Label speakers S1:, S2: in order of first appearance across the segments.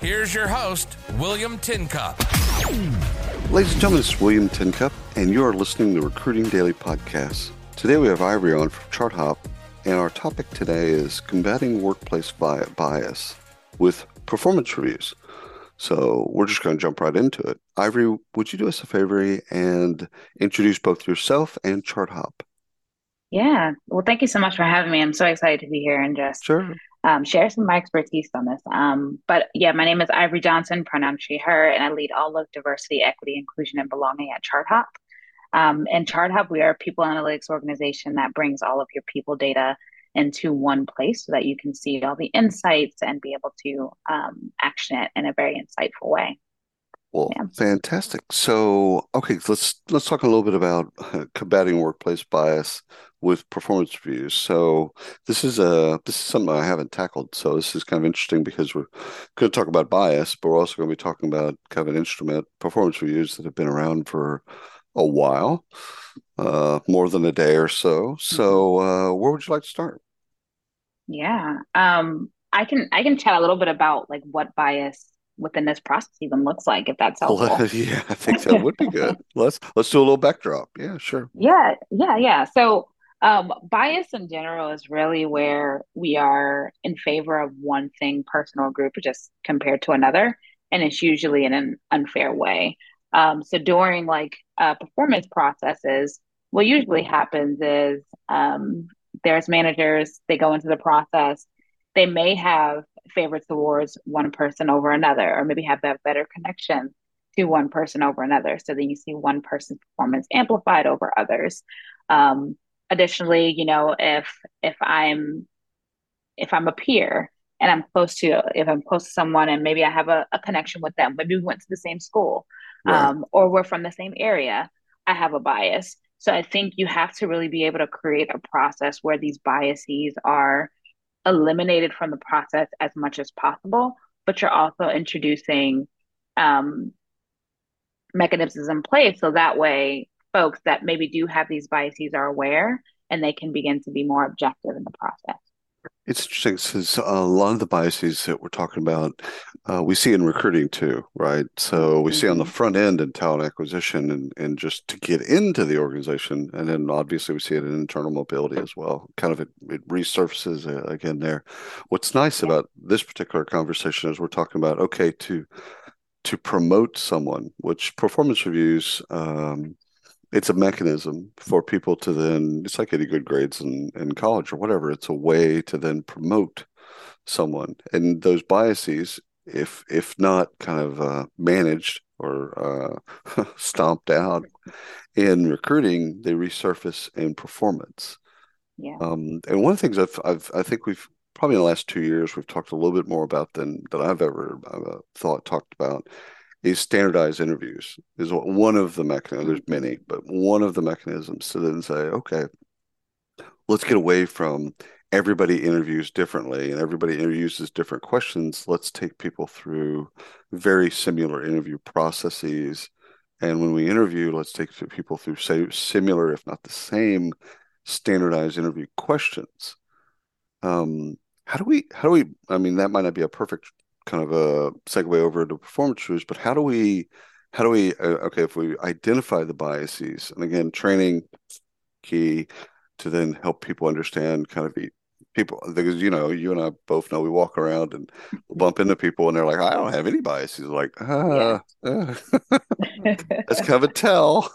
S1: Here's your host, William Tincup.
S2: Ladies and gentlemen, it's William Tincup, and you are listening to the Recruiting Daily Podcast. Today we have Ivori on from ChartHop, and our topic today is combating workplace bias with performance reviews. So we're just going to jump right into it. Ivori, would you do us a favor and introduce both yourself and ChartHop?
S3: Yeah. Well, thank you so much for having me. I'm so excited to be here and just
S2: sure
S3: um, share some of my expertise on this. Um, but yeah, my name is Ivori Johnson, pronoun she, her, and I lead all of diversity, equity, inclusion, and belonging at ChartHop. Um, and ChartHop, we are a people analytics organization that brings all of your people data into one place so that you can see all the insights and be able to um, action it in a very insightful way.
S2: Well, yeah. fantastic. So, okay, let's let's talk a little bit about combating workplace bias with performance reviews. So, this is a this is something I haven't tackled. So, this is kind of interesting because we're going to talk about bias, but we're also going to be talking about kind of an instrument, performance reviews that have been around for a while, uh, more than a day or so. So, mm-hmm. uh, where would you like to start?
S3: Yeah, um, I can I can chat a little bit about like what bias within this process even looks like if that's helpful.
S2: yeah, I think that would be good. let's let's do a little backdrop. Yeah, sure.
S3: Yeah, yeah, yeah. So um, bias in general is really where we are in favor of one thing, person or group, just compared to another, and it's usually in an unfair way. Um, so during like uh, performance processes, what usually happens is um, there's managers they go into the process they may have favorites towards one person over another, or maybe have that better connection to one person over another. So then you see one person's performance amplified over others. Um, additionally, you know, if if I'm if I'm a peer and I'm close to if I'm close to someone and maybe I have a, a connection with them, maybe we went to the same school, right. um, or we're from the same area, I have a bias. So I think you have to really be able to create a process where these biases are eliminated from the process as much as possible, but you're also introducing um, mechanisms in place so that way folks that maybe do have these biases are aware and they can begin to be more objective in the process.
S2: It's interesting because a lot of the biases that we're talking about, uh, we see in recruiting too, right? So we mm-hmm. see on the mm-hmm. front end in talent acquisition and, and just to get into the organization. And then obviously we see it in internal mobility as well. Kind of it, it resurfaces uh, again there. What's nice about this particular conversation is we're talking about, okay, to to promote someone, which performance reviews um, it's a mechanism for people to then it's like getting good grades in, in college or whatever it's a way to then promote someone. And those biases if if not kind of uh, managed or uh, stomped out in recruiting they resurface in performance.
S3: Yeah.
S2: Um, and one of the things I've, I've i think we've probably in the last two years we've talked a little bit more about than than i've ever uh, thought talked about is standardized interviews is one of the mechanisms. There's many, but one of the mechanisms to then say, okay, let's get away from everybody interviews differently and everybody interviews different questions. Let's take people through very similar interview processes. And when we interview, let's take people through say similar, if not the same, standardized interview questions. Um, how do we? How do we? I mean, that might not be a perfect kind of a segue over to performance reviews, but how do we, how do we, uh, okay, if we identify the biases, and again, training key to then help people understand kind of the people because you know you and I both know we walk around and bump into people and they're like I don't have any biases. Like ah, yeah. uh, that's kind of a tell.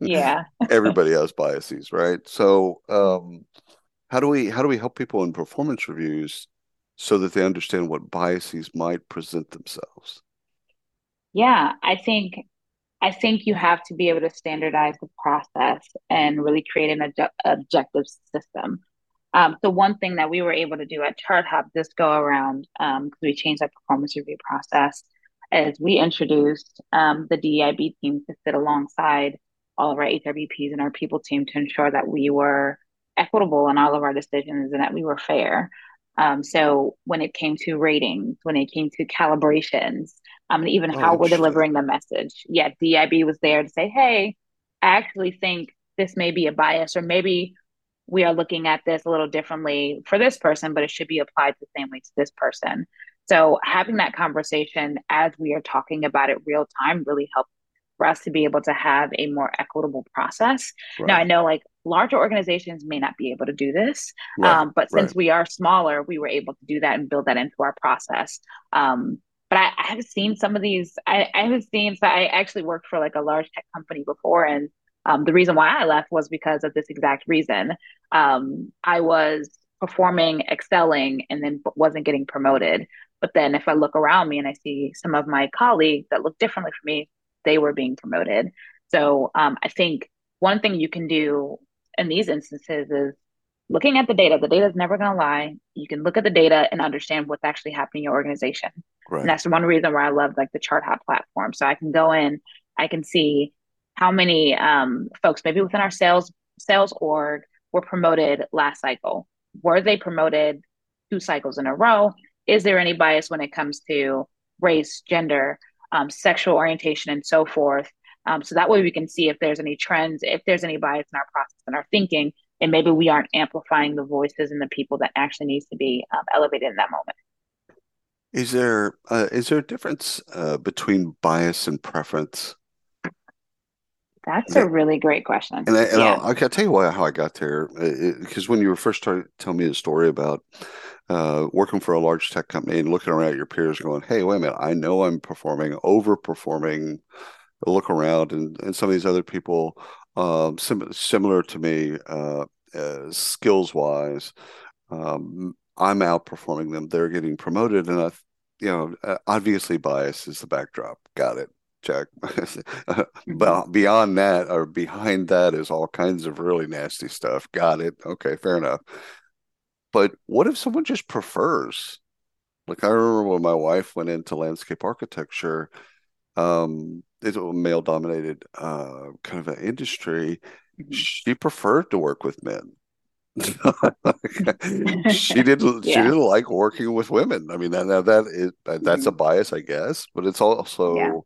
S3: Yeah.
S2: Everybody has biases right? So um how do we how do we help people in performance reviews so that they understand what biases might present themselves?
S3: Yeah, I think I think you have to be able to standardize the process and really create an objective system. Um, so one thing that we were able to do at Chart ChartHop this go around, because um, we changed our performance review process, is we introduced um, the DEIB team to sit alongside all of our HRBPs and our people team to ensure that we were equitable in all of our decisions and that we were fair. Um, so when it came to ratings, when it came to calibrations, um, and even oh, how we're delivering the message, yeah, DIB was there to say, hey, I actually think this may be a bias, or maybe we are looking at this a little differently for this person, but it should be applied the same way to this person. So having that conversation as we are talking about it real time really helps for us to be able to have a more equitable process. Right. Now I know like larger organizations may not be able to do this, right. um, but since right. we are smaller, we were able to do that and build that into our process. Um, but I, I, have seen some of these. I, I have seen. So I actually worked for like a large tech company before, and um, the reason why I left was because of this exact reason. Um, I was performing, excelling, and then wasn't getting promoted. But then if I look around me and I see some of my colleagues that look differently from me, they were being promoted. So um, I think one thing you can do in these instances is looking at the data. The data is never going to lie. You can look at the data and understand what's actually happening in your organization. Right. And that's one reason why I love like the Chart ChartHop platform. So I can go in, I can see how many um, folks maybe within our sales sales org were promoted last cycle. Were they promoted two cycles in a row? Is there any bias when it comes to race, gender, um, sexual orientation, and so forth? Um, so that way we can see if there's any trends, if there's any bias in our process and our thinking, and maybe we aren't amplifying the voices and the people that actually needs to be um, elevated in that moment.
S2: Is there uh, is there a difference uh, between bias and preference?
S3: That's a really great question.
S2: And, I, and yeah. I'll, I'll, tell you why, how I got there. Because when you were first started telling me the story about uh, working for a large tech company and looking around at your peers going, hey, wait a minute, I know I'm performing, overperforming. look around and, and some of these other people um, sim- similar to me uh, uh, skills wise, um, I'm outperforming them. They're getting promoted. And I, you know, uh, obviously bias is the backdrop. Got it check. Mm-hmm. but beyond that or behind that is all kinds of really nasty stuff. Got it. Okay, fair enough. But what if someone just prefers? Like I remember when my wife went into landscape architecture, um, it's a male dominated uh, kind of an industry. Mm-hmm. She preferred to work with men. she didn't yeah. she didn't like working with women. I mean that now that is that's a mm-hmm. bias, I guess, but it's also yeah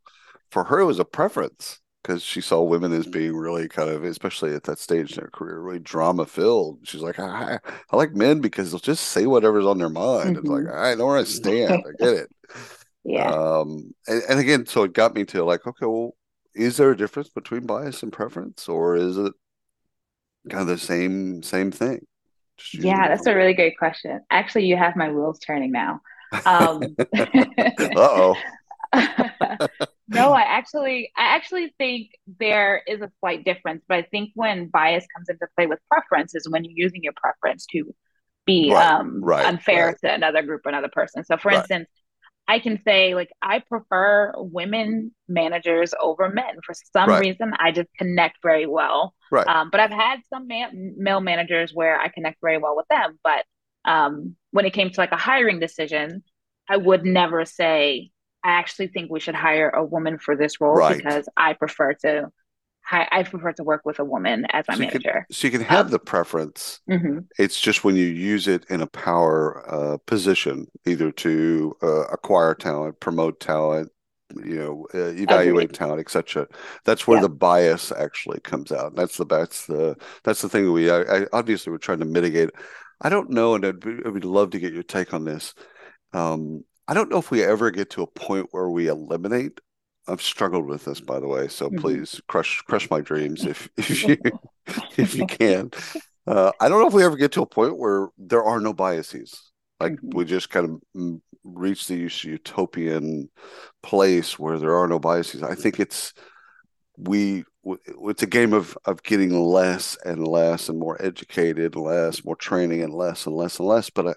S2: for her it was a preference because she saw women as being really kind of, especially at that stage in their career, really drama filled. She's like, I, I like men because they'll just say whatever's on their mind. Mm-hmm. It's like, mm-hmm. I know where I stand. I get it.
S3: Yeah.
S2: Um, and, and again, so it got me to like, okay, well, is there a difference between bias and preference, or is it kind of the same same thing?
S3: Yeah, that's a really great question. Actually, you have my wheels turning now. Um,
S2: uh oh.
S3: no, I actually I actually think there is a slight difference, but I think when bias comes into play with preference is when you're using your preference to be right, um, right, unfair right. to another group or another person. So for instance, I can say like I prefer women managers over men. For some reason, I just connect very well.
S2: Right.
S3: Um, but I've had some male managers where I connect very well with them. But um, when it came to like a hiring decision, I would never say I actually think we should hire a woman for this role right. because I prefer to I prefer to work with a woman as my
S2: so
S3: manager.
S2: Can, so you can have um, the preference.
S3: Mm-hmm.
S2: It's just when you use it in a power uh, position, either to uh, acquire talent, promote talent, you know, uh, evaluate Agreed. talent, etc. That's where yeah. the bias actually comes out. That's the that's the that's the thing we I, I obviously we're trying to mitigate. I don't know, and I'd, I'd love to get your take on this. Um, I don't know if we ever get to a point where we eliminate. I've struggled with this, by the way. So mm-hmm. please crush crush my dreams if if you if you can. Uh, I don't know if we ever get to a point where there are no biases. Like mm-hmm. we just kind of mm, reach the utopian place where there are no biases. I think it's we it's a game of of getting less and less and more educated, less, more training, and less and less and less. But I,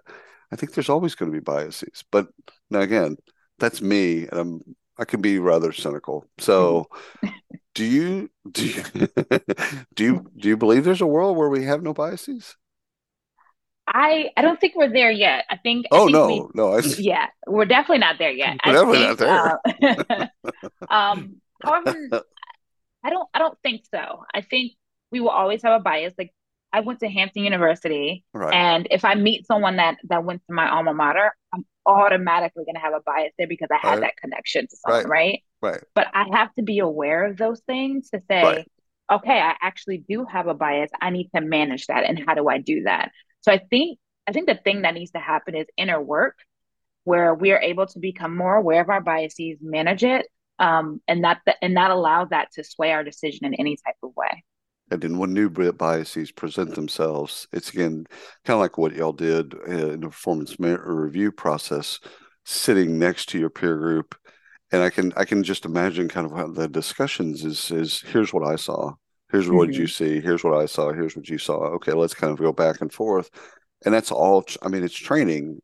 S2: I think there's always going to be biases. But now again, that's me, and I'm I can be rather cynical. So, do you do you, do you do you believe there's a world where we have no biases?
S3: I I don't think we're there yet. I think.
S2: Oh
S3: I think
S2: no,
S3: we,
S2: no, I,
S3: yeah, we're definitely not there yet.
S2: definitely
S3: think,
S2: not there.
S3: uh, um, however, I don't I don't think so. I think we will always have a bias. Like I went to Hampton University,
S2: right,
S3: and if I meet someone that that went to my alma mater, I'm automatically going to have a bias there because I had
S2: right,
S3: that connection to someone,
S2: right,
S3: right?
S2: right,
S3: But I have to be aware of those things to
S2: right.
S3: say, okay, I actually do have a bias. I need to manage that, and how do I do that? So I think I think the thing that needs to happen is inner work where we are able to become more aware of our biases, manage it, um, and that and that allows that to sway our decision in any type of way.
S2: And then when new biases present themselves, it's again kind of like what y'all did uh, in the performance review process, sitting next to your peer group, and I can I can just imagine kind of how the discussions is is here's what I saw, here's what mm-hmm. you see, here's what I saw, here's what you saw. Okay, let's kind of go back and forth, and that's all. I mean, it's training.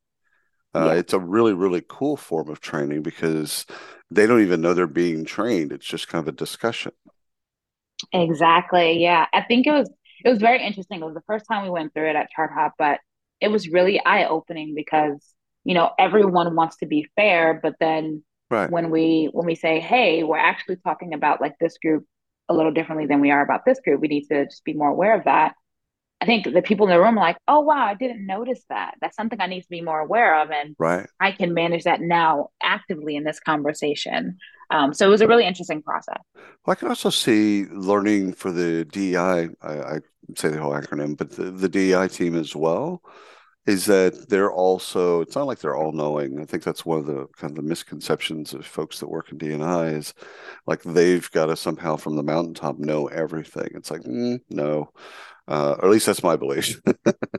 S2: Uh, yeah. It's a really really cool form of training because they don't even know they're being trained. It's just kind of a discussion.
S3: Exactly. Yeah. I think it was it was very interesting. It was the first time we went through it at ChartHop, but it was really eye opening because, you know, everyone wants to be fair, but then
S2: right.
S3: when we when we say, hey, we're actually talking about like this group a little differently than we are about this group, we need to just be more aware of that. I think the people in the room are like, oh wow, I didn't notice that. That's something I need to be more aware of, and
S2: right.
S3: I can manage that now actively in this conversation. Um, so it was a really interesting process.
S2: Well, I can also see learning for the DEI. I, I say the whole acronym, but the, the DEI team as well is that they're also it's not like they're all knowing i think that's one of the kind of the misconceptions of folks that work in dni is like they've got to somehow from the mountaintop know everything it's like mm, no uh, or at least that's my belief.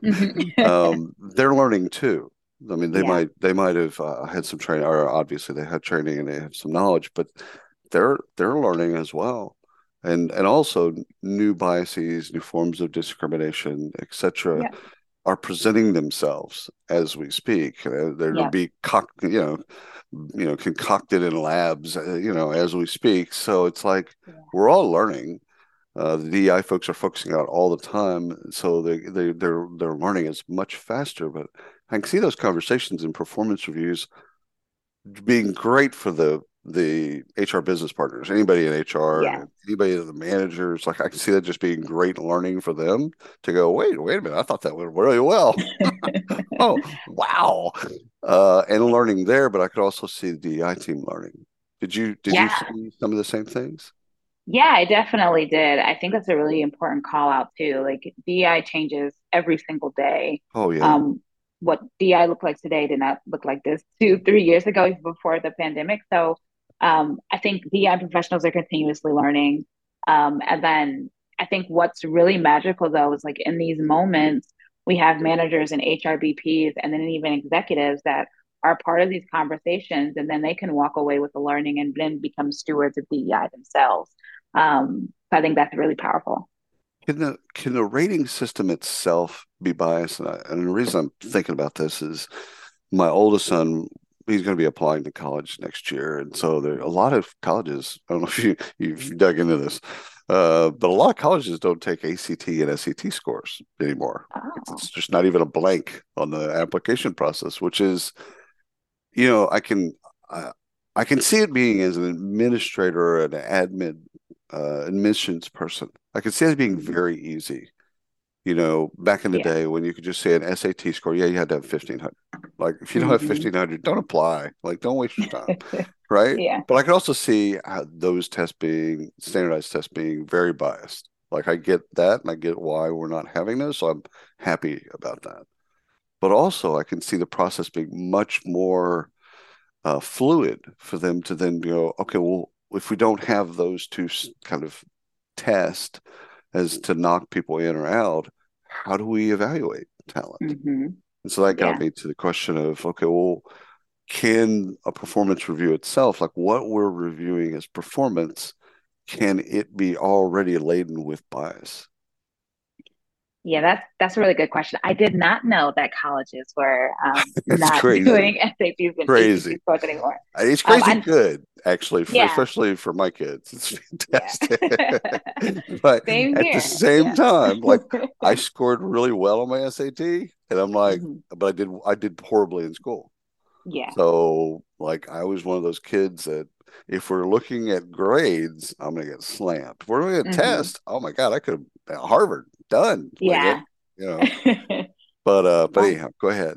S2: Mm-hmm. um, they're learning too. I mean, they yeah. might they might have uh, had some training, or obviously they had training and they have some knowledge, but they're they're learning as well, and and also new biases, new forms of discrimination, etc. Yeah. Are presenting themselves as we speak. Uh, they're yeah. to be cock, you know, you know, concocted in labs, uh, you know, as we speak. So it's like we're all learning, uh, the DEI folks are focusing on all the time, so they they they're they're learning is much faster. But I can see those conversations and performance reviews being great for the the HR business partners, anybody in HR, yeah. anybody the managers. Like I can see that just being great learning for them to go. Wait, wait a minute! I thought that went really well. oh, wow! Uh, and learning there, but I could also see the DEI team learning. Did you did yeah. you see some of the same things?
S3: Yeah, I definitely did. I think that's a really important call out too. Like DI changes every single day.
S2: Oh yeah.
S3: Um, what DI looked like today did not look like this two, three years ago before the pandemic. So um, I think DI professionals are continuously learning. Um, and then I think what's really magical though is like in these moments, we have managers and HRBPs and then even executives that are part of these conversations and then they can walk away with the learning and then become stewards of DEI themselves. Um, so I think that's really powerful.
S2: Can the can the rating system itself be biased? And, I, and the reason I'm thinking about this is my oldest son. He's going to be applying to college next year, and so there a lot of colleges. I don't know if you you've dug into this, uh, but a lot of colleges don't take ACT and SAT scores anymore. Oh. It's, just not even a blank on the application process, which is, you know, I can I, I can see it being as an administrator or an admin uh, admissions person. I can see it being very easy. You know, back in the yeah. day when you could just say an SAT score, yeah, you had to have fifteen hundred. Like if you don't mm-hmm. have fifteen hundred, don't apply. Like don't waste your time, right?
S3: Yeah.
S2: But I could also see those tests being standardized tests being very biased. Like I get that, and I get why we're not having those. So I'm happy about that. But also, I can see the process being much more uh, fluid for them to then go, okay, well, if we don't have those two kind of tests as to knock people in or out, how do we evaluate talent?
S3: Mm-hmm.
S2: And so that got yeah. me to the question of okay, well, can a performance review itself, like what we're reviewing as performance, can it be already laden with bias?
S3: Yeah, that's that's a really good question. I did not know that colleges were um, not
S2: crazy.
S3: doing SATs and
S2: Crazy.
S3: ACT scores anymore.
S2: It's
S3: Um,
S2: crazy
S3: I'm-
S2: good, actually, for,
S3: Yeah.
S2: especially for my kids. It's fantastic. Yeah. but
S3: Same
S2: at
S3: here.
S2: the same
S3: Yeah.
S2: time, like I scored really well on my SAT, and I'm like,
S3: Mhm.
S2: but I did I did horribly in school.
S3: yeah,
S2: So like I was one of those kids that if we're looking at grades, I'm gonna get slammed. We're looking at
S3: Mhm.
S2: tests, oh my god, I could have Harvard done. Like,
S3: yeah.
S2: you know. But uh, but anyhow, go ahead.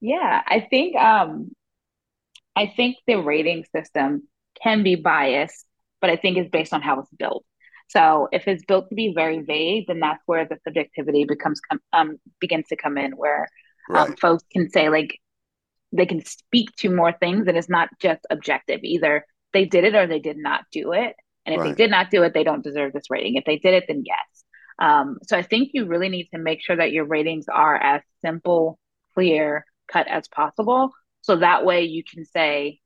S3: Yeah, I think um I think the rating system can be biased, but I think it's based on how it's built. So if it's built to be very vague, then that's where the subjectivity becomes com um begins to come in, where um
S2: Right.
S3: folks can say like they can speak to more things and it's not just objective. Either they did it or they did not do it. And if they did not do it, they don't deserve this rating. If they did it, then yes. Um, so I think you really need to make sure that your ratings are as simple, clear, cut as possible. So that way you can say,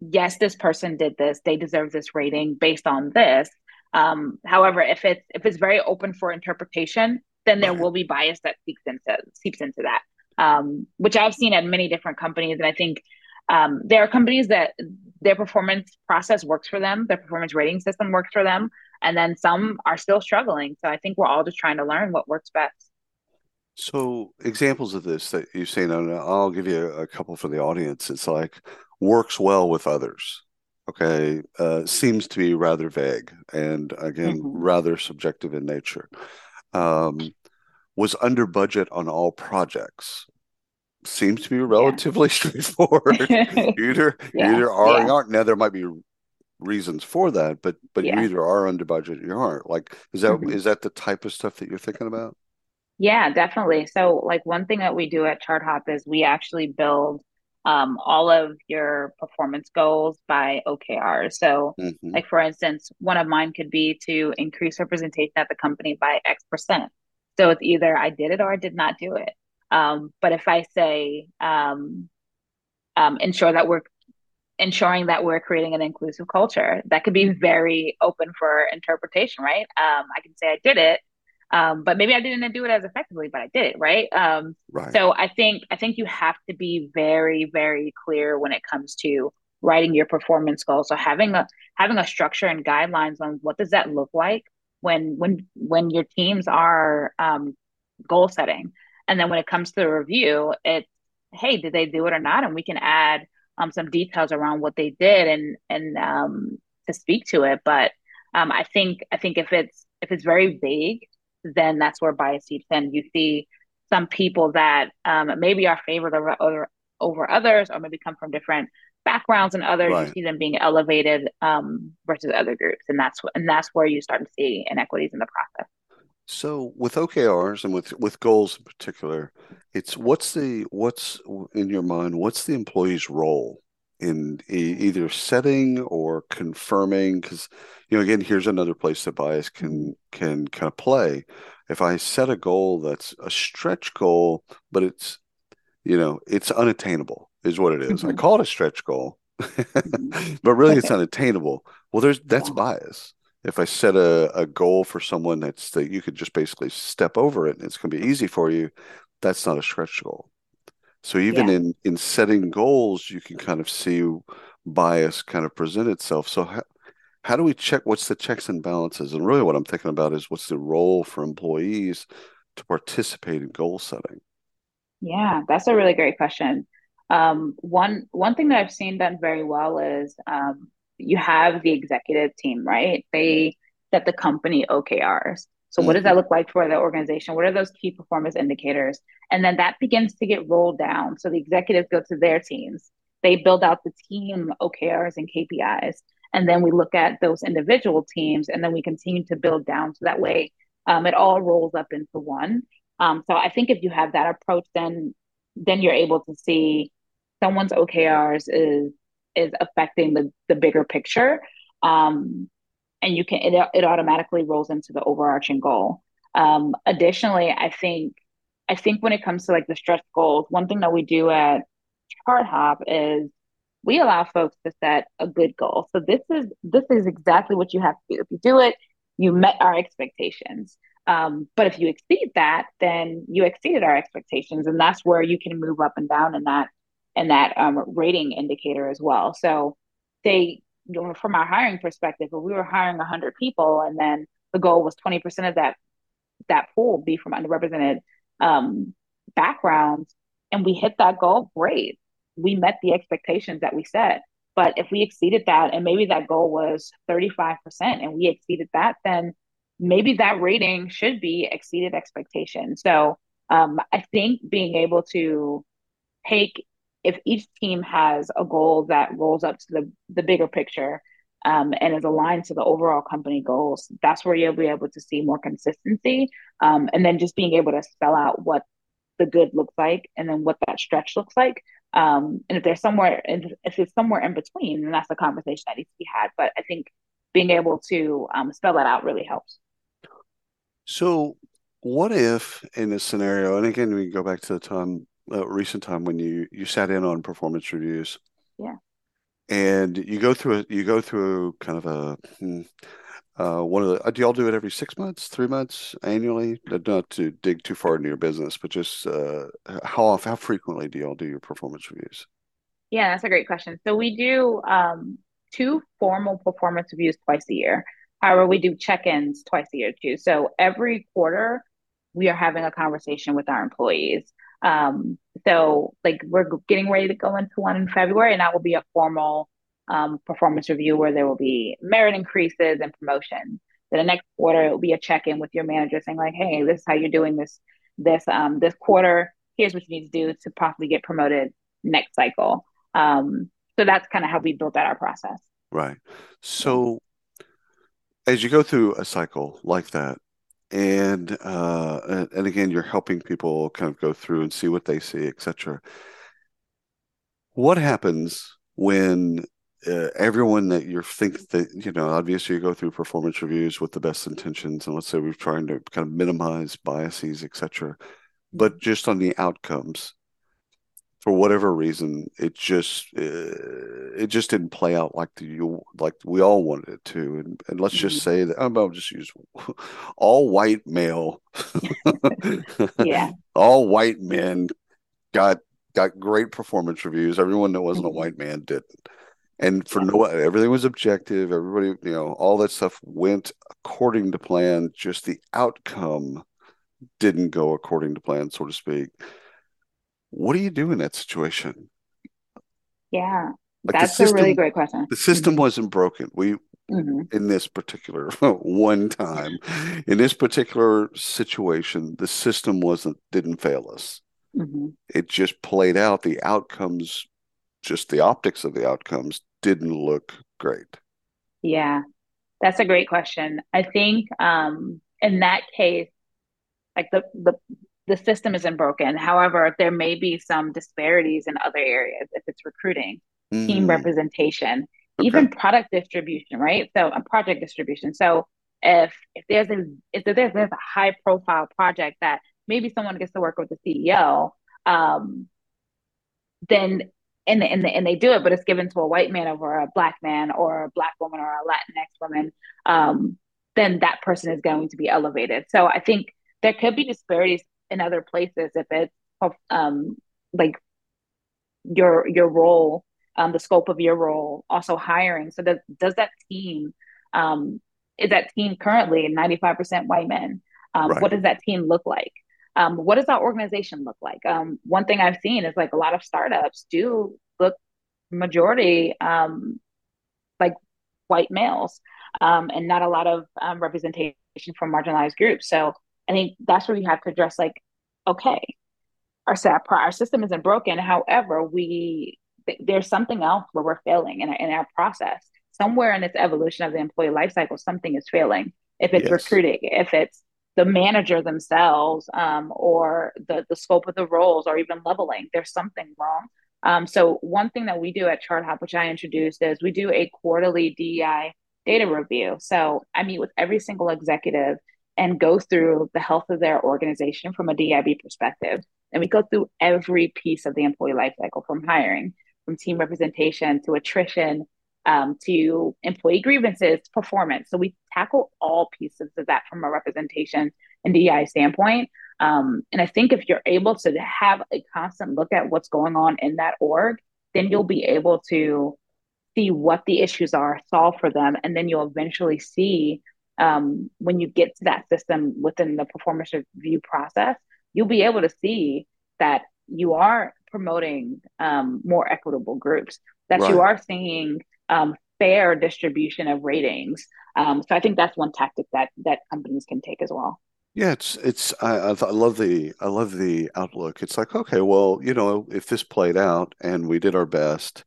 S3: yes, this person did this, they deserve this rating based on this. Um, however, if it's if it's very open for interpretation, then there will be bias that seeps into seeps into that. Um, which I've seen at many different companies, and I think um, there are companies that their performance process works for them, their performance rating system works for them, and then some are still struggling. So I think we're all just trying to learn what works best.
S2: So examples of this that you say, no, no, I'll give you a, a couple for the audience. It's like works well with others. Okay, uh, seems to be rather vague and again
S3: Mhm.
S2: rather subjective in nature. Um, was under budget on all projects. Seems to be relatively straightforward. Either
S3: Yeah,
S2: either are or
S3: yeah.
S2: aren't. Now there might be reasons for that, but but you either are under budget or you aren't. Like is that is
S3: Mhm.
S2: that the type of stuff that you're thinking about?
S3: Yeah, definitely. So, like one thing that we do at ChartHop is we actually build um, all of your performance goals by OKRs. So,
S2: Mhm.
S3: like for instance, one of mine could be to increase representation at the company by X percent. So it's either I did it or I did not do it. Um, but if I say um, um, ensure that we're ensuring that we're creating an inclusive culture, that could be very open for interpretation, right? Um, I can say I did it, um, but maybe I didn't do it as effectively, but I did it, right? Um,
S2: Right.
S3: so I think I think you have to be very, very clear when it comes to writing your performance goals. So having a having a structure and guidelines on what does that look like when when when your teams are um, goal setting, and then when it comes to the review, it's hey, did they do it or not? And we can add um, some details around what they did and and um, to speak to it. But um, I think I think if it's if it's very vague, then that's where bias seeps in. You see some people that um, maybe are favored over, over over others, or maybe come from different backgrounds and others.
S2: Right.
S3: You see them being elevated um, versus other groups, and that's and that's where you start to see inequities in the process.
S2: So with OKRs and with with goals in particular, it's what's the what's in your mind, what's the employee's role in e- either setting or confirming? Because you know, again, here's another place that bias can can kind of play. If I set a goal that's a stretch goal, but it's you know, it's unattainable, is what it is. I
S3: Mhm.
S2: call it a stretch goal, but really it's unattainable. Well, there's that's bias. If I set a, a goal for someone that's that you could just basically step over it and it's going to be easy for you, that's not a stretch goal. So even
S3: Yeah.
S2: in in setting goals, you can kind of see bias kind of present itself. So how, how do we check what's the checks and balances? And really what I'm thinking about is what's the role for employees to participate in goal setting?
S3: Yeah, that's a really great question. Um, one one thing that I've seen done very well is um, you have the executive team, right? They set the company OKRs. So what does that look like for the organization? What are those key performance indicators? And then that begins to get rolled down. So the executives go to their teams. They build out the team OKRs and KPIs. And then we look at those individual teams and then we continue to build down. So that way um, it all rolls up into one. Um, so I think if you have that approach, then then you're able to see someone's OKRs is is affecting the the bigger picture, um, and you can it it automatically rolls into the overarching goal. Um, additionally, I think I think when it comes to like the stretch goals, one thing that we do at ChartHop is we allow folks to set a good goal. So this is this is exactly what you have to do. If you do it, you met our expectations. Um, but if you exceed that, then you exceeded our expectations, and that's where you can move up and down in that in that um, rating indicator as well. So, they from our hiring perspective, if we were hiring 100 people, and then the goal was 20% of that that pool be from underrepresented um, backgrounds, and we hit that goal, great. We met the expectations that we set. But if we exceeded that, and maybe that goal was 35%, and we exceeded that, then maybe that rating should be exceeded expectation. So um, I think being able to take if each team has a goal that rolls up to the the bigger picture um, and is aligned to the overall company goals, that's where you'll be able to see more consistency. Um, and then just being able to spell out what the good looks like and then what that stretch looks like. Um, and if there's somewhere, if it's somewhere in between, then that's a conversation that needs to be had. But I think being able to um, spell that out really helps.
S2: So, what if in this scenario, and again, we go back to the time, uh, recent time when you you sat in on performance reviews,
S3: yeah,
S2: and you go through a you go through kind of a hmm, uh, one of the uh, do y'all do it every six months, three months, annually? Not to dig too far into your business, but just uh, how often, how frequently do y'all do your performance reviews?
S3: Yeah, that's a great question. So we do um, two formal performance reviews twice a year. However, we do check-ins twice a year too. So every quarter, we are having a conversation with our employees. Um, so like we're getting ready to go into one in February, and that will be a formal um, performance review where there will be merit increases and promotions. Then the next quarter it will be a check-in with your manager saying like, "Hey, this is how you're doing this this um, this quarter. Here's what you need to do to possibly get promoted next cycle." Um, so that's kind of how we built out our process.
S2: Right. So as you go through a cycle like that, and uh, and, again, you're helping people kind of go through and see what they see, etc. What happens when uh, everyone that you think that you know obviously you go through performance reviews with the best intentions and let's say we're trying to kind of minimize biases etc but just on the outcomes for whatever reason it just uh, it just didn't play out like the you like we all wanted it to. And, and let's just mm-hmm. say that I'm about to just use all white male.
S3: Yeah.
S2: All white men got got great performance reviews. Everyone that wasn't mm-hmm. a white man didn't. And for no everything was objective. Everybody you know all that stuff went according to plan. Just the outcome didn't go according to plan so to speak what do you do in that situation
S3: yeah like that's system, a really great question
S2: the system mm-hmm. wasn't broken we mm-hmm. in this particular one time in this particular situation the system wasn't didn't fail us mm-hmm. it just played out the outcomes just the optics of the outcomes didn't look great?
S3: Yeah, that's a great question. I think um, in that case, like the, the the system isn't broken. However, there may be some disparities in other areas if it's recruiting, mm. team representation, okay. even product distribution, right? So a project distribution. So if if there's a if there's, there's a high profile project that maybe someone gets to work with the CEO, um, then and and they, and they do it, but it's given to a white man over a black man or a black woman or a Latinx woman, um, then that person is going to be elevated. So I think there could be disparities in other places if it's um, like your your role, um, the scope of your role, also hiring. So does does that team um, is that team currently ninety five percent white men? Um, right. What does that team look like? um, what does that organization look like? Um, one thing I've seen is like a lot of startups do look majority um, like white males um, and not a lot of um, representation from marginalized groups. So I think that's where you have to address like, okay, our our system isn't broken. However, we there's something else where we're failing in, in our process. Somewhere in this evolution of the employee life cycle, something is failing. If it's yes. recruiting, if it's the manager themselves um, or the, the scope of the roles or even leveling. There's something wrong. Um, so one thing that we do at ChartHop, which I introduced, is we do a quarterly DEI data review. So I meet with every single executive and go through the health of their organization from a DIB perspective. And we go through every piece of the employee lifecycle from hiring, from team representation to attrition um, to employee grievances, performance. So we tackle all pieces of that from a representation and DEI standpoint. Um, and I think if you're able to have a constant look at what's going on in that org, then you'll be able to see what the issues are, solve for them, and then you'll eventually see um, when you get to that system within the performance review process, you'll be able to see that you are promoting um, more equitable groups, that right. you are seeing um, fair distribution of ratings. Um, so I think that's one tactic that that companies can take as well.
S2: Yeah, it's it's I, I love the I love the outlook. It's like okay, well, you know, if this played out and we did our best,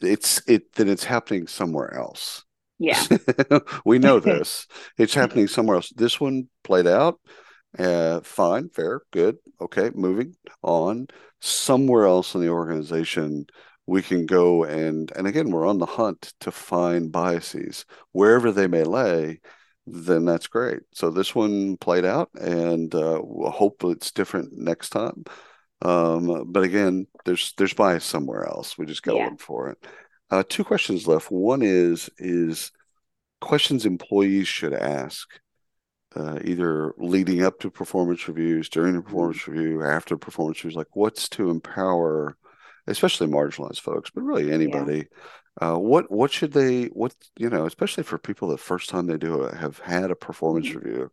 S2: it's it then it's happening somewhere else.
S3: Yeah,
S2: we know this. it's happening somewhere else. This one played out. Uh, fine, fair, good, okay. Moving on. Somewhere else in the organization, we can go and and again, we're on the hunt to find biases wherever they may lay then that's great. So this one played out, and uh, we'll hope it's different next time. Um, but again, there's there's bias somewhere else. We just got to yeah. look for it. Uh, two questions left. One is is questions employees should ask, uh, either leading up to performance reviews, during the performance mm-hmm. review, after performance reviews. Like, what's to empower, especially marginalized folks, but really anybody. Yeah uh, what what should they what you know especially for people the first time they do it have had a performance mm-hmm. review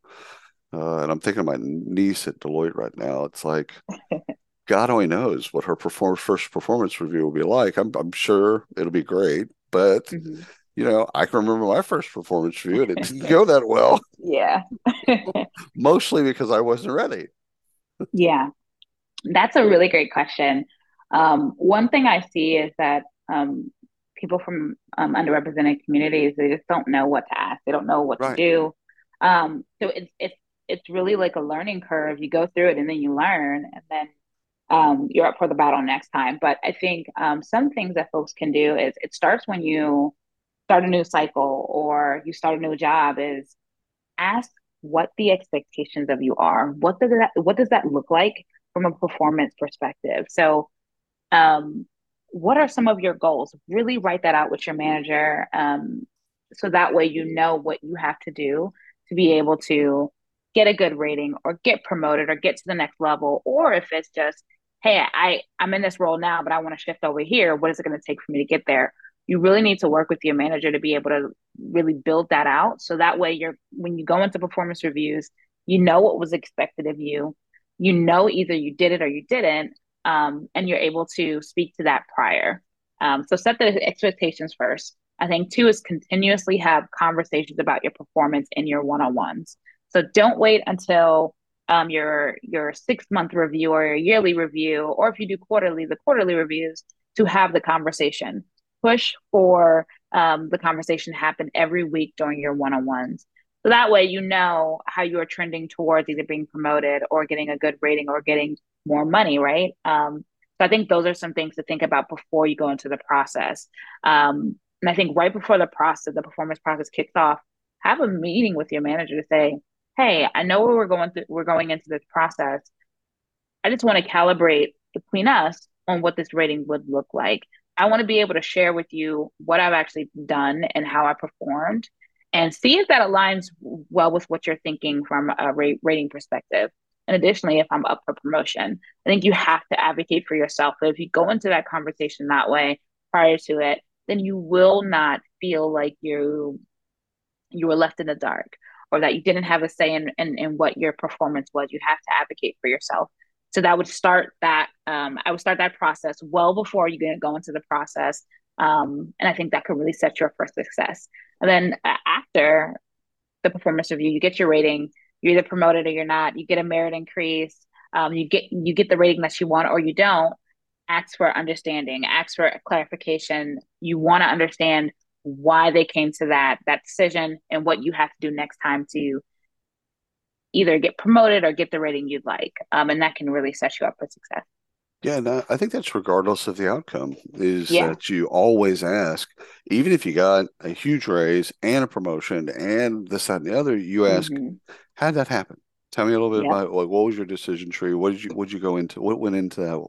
S2: uh, and i'm thinking of my niece at deloitte right now it's like god only knows what her perform- first performance review will be like. I'm, I'm sure it'll be great but mm-hmm. you know i can remember my first performance review and it didn't go that well.
S3: Yeah.
S2: Mostly because i wasn't ready.
S3: Yeah. That's a really great question. Um, one thing i see is that um, people from um, underrepresented communities they just don't know what to ask. They don't know what right. to do. Um, so it's it's it's really like a learning curve. You go through it and then you learn and then um, you're up for the battle next time but i think um, some things that folks can do is it starts when you start a new cycle or you start a new job is ask what the expectations of you are what does that what does that look like from a performance perspective so um, what are some of your goals? Really write that out with your manager. Um, so that way you know what you have to do to be able to get a good rating or get promoted or get to the next level. Or if it's just, hey, I, I'm in this role now, but I want to shift over here. What is it going to take for me to get there? You really need to work with your manager to be able to really build that out. So that way you're when you go into performance reviews, you know what was expected of you. You know either you did it or you didn't um, and you're able to speak to that prior. Um, so set the expectations first. I think two is continuously have conversations about your performance in your one-on-ones. So don't wait until um, your your six month review or your yearly review, or if you do quarterly, the quarterly reviews to have the conversation. Push for um, the conversation to happen every week during your one-on-ones. So that way you know how you are trending towards either being promoted or getting a good rating or getting more money, right? Um, so I think those are some things to think about before you go into the process. Um, and I think right before the process, the performance process kicks off, have a meeting with your manager to say, "Hey, I know we're going through, we're going into this process. I just want to calibrate between us on what this rating would look like. I want to be able to share with you what I've actually done and how I performed, and see if that aligns well with what you're thinking from a rating perspective." And additionally, if I'm up for promotion, I think you have to advocate for yourself. But if you go into that conversation that way prior to it, then you will not feel like you you were left in the dark or that you didn't have a say in, in, in what your performance was. You have to advocate for yourself. So that would start that um, I would start that process well before to go into the process. Um, and I think that could really set you up for success. And then uh, after the performance review, you get your rating you're either promoted or you're not. You get a merit increase. Um, you get you get the rating that you want or you don't. Ask for understanding. Ask for clarification. You want to understand why they came to that that decision and what you have to do next time to either get promoted or get the rating you'd like. Um, and that can really set you up for success.
S2: Yeah, and I think that's regardless of the outcome. Is yeah. that you always ask, even if you got a huge raise and a promotion and this, that, and the other, you ask, mm-hmm. how did that happen? Tell me a little bit yeah. about like what was your decision tree? What did you what did you go into? What went into that?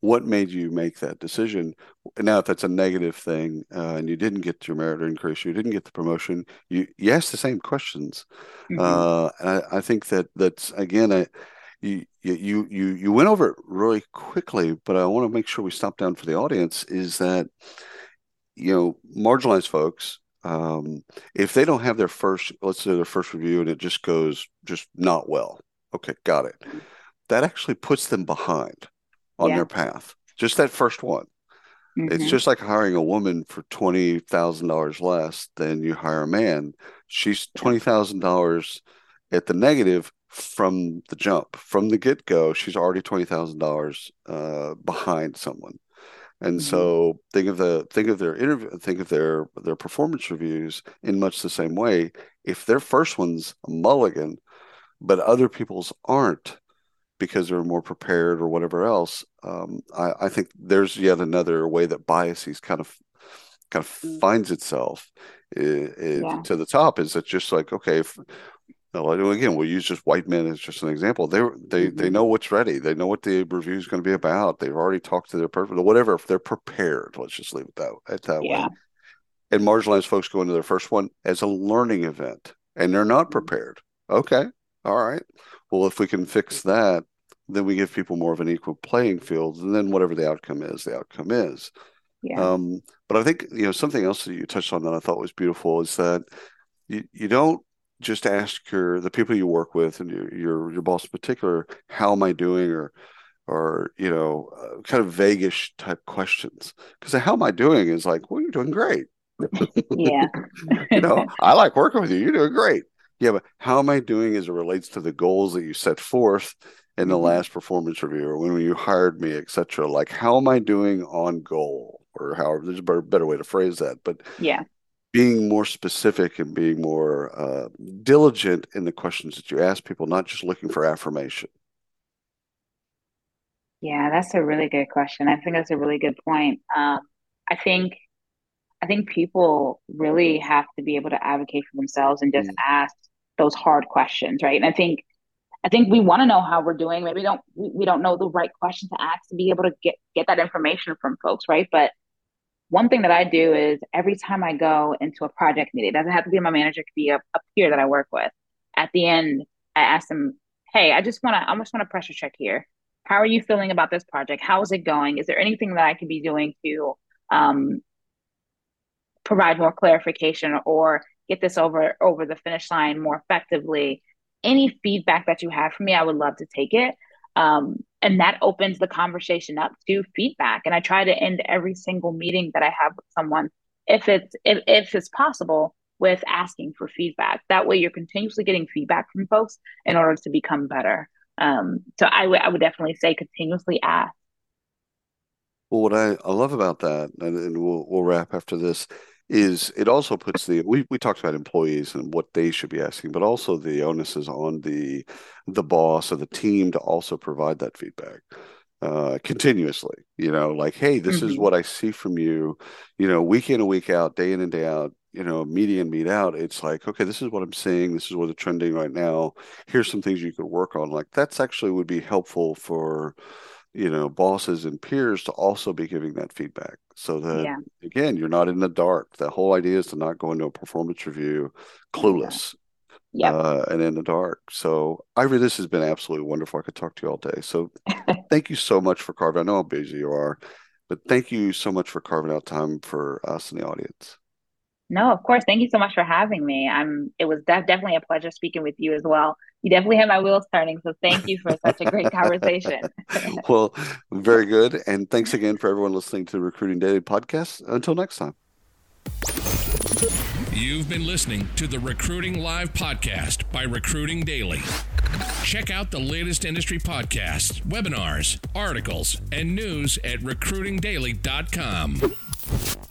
S2: What made you make that decision? Now if that's a negative thing uh, and you didn't get your merit increase you didn't get the promotion you you ask the same questions. Mm-hmm. uh, I, I, think that that's again I, you you you you went over it really quickly but i want to make sure we stop down for the audience is that you know marginalized folks um, if they don't have their first let's say their first review and it just goes just not well okay got it. That actually puts them behind on yeah. their path. Just that first one. Mm-hmm. It's just like hiring a woman for twenty thousand dollars less than you hire a man. She's twenty thousand dollars at the negative from the jump, from the get go. She's already twenty thousand uh, dollars behind someone, and mm-hmm. so think of the think of their interview, think of their their performance reviews in much the same way. If their first one's a mulligan, but other people's aren't, because they're more prepared or whatever else. Um, I, I, think there's yet another way that biases kind of kind of mm. finds itself yeah. to the top. Is that just like okay? If, again, we'll use just white men as just an example. They they mm-hmm. they know what's ready. They know what the review is going to be about. They've already talked to their person, whatever. If they're prepared, let's just leave it that at that yeah. way. And marginalized folks go into their first one as a learning event, and they're not mm-hmm. prepared. Okay, all right. Well, if we can fix that, then we give people more of an equal playing field, and then whatever the outcome is, the outcome is. Yeah. Um, but I think you know something else that you touched on that I thought was beautiful is that you you don't just ask your the people you work with and your your, your boss in particular, how am I doing, or or you know, uh, kind of vaguish type questions. Because how am I doing is like, well, you're doing great.
S3: yeah.
S2: you know, I like working with you. You're doing great. Yeah, but how am I doing as it relates to the goals that you set forth in the mm-hmm. last performance review or when you hired me, etc. Like, how am I doing on goal? Or however, there's a better, better way to phrase that. But
S3: yeah,
S2: being more specific and being more uh, diligent in the questions that you ask people, not just looking for affirmation.
S3: Yeah, that's a really good question. I think that's a really good point. Um, I think I think people really have to be able to advocate for themselves and just mm. ask those hard questions, right? And I think I think we want to know how we're doing. Maybe don't we, we don't know the right question to ask to be able to get get that information from folks, right? But one thing that I do is every time I go into a project meeting, it doesn't have to be my manager, it could be a, a peer that I work with. At the end, I ask them, "Hey, I just want to I just want to pressure check here. How are you feeling about this project? How is it going? Is there anything that I could be doing to um, provide more clarification or get this over over the finish line more effectively?" Any feedback that you have for me, I would love to take it. Um, and that opens the conversation up to feedback. And I try to end every single meeting that I have with someone, if it's if, if it's possible, with asking for feedback. That way, you're continuously getting feedback from folks in order to become better. Um, so I would I would definitely say continuously ask.
S2: Well, what I, I love about that, and, and we'll we'll wrap after this, is it also puts the we, we talked about employees and what they should be asking but also the onus is on the the boss or the team to also provide that feedback uh, continuously you know like hey this mm-hmm. is what i see from you. You know week in and week out day in and day out you know meet in meet out it's like okay this is what i'm seeing. This is what's trending right now. Here's some things you could work on. Like that's actually would be helpful for you know bosses and peers to also be giving that feedback so that yeah. again you're not in the dark the whole idea is to not go into a performance review clueless
S3: yeah.
S2: Uh, and in the dark so ivy this has been absolutely wonderful i could talk to you all day so thank you so much for carving i know how busy you are but thank you so much for carving out time for us and the audience
S3: no, of course. Thank you so much for having me. I'm. It was def- definitely a pleasure speaking with you as well. You definitely have my wheels turning. So thank you for such a great conversation.
S2: well, very good. And thanks again for everyone listening to the Recruiting Daily podcast. Until next time.
S1: You've been listening to the Recruiting Live podcast by Recruiting Daily. Check out the latest industry podcasts, webinars, articles, and news at recruitingdaily.com.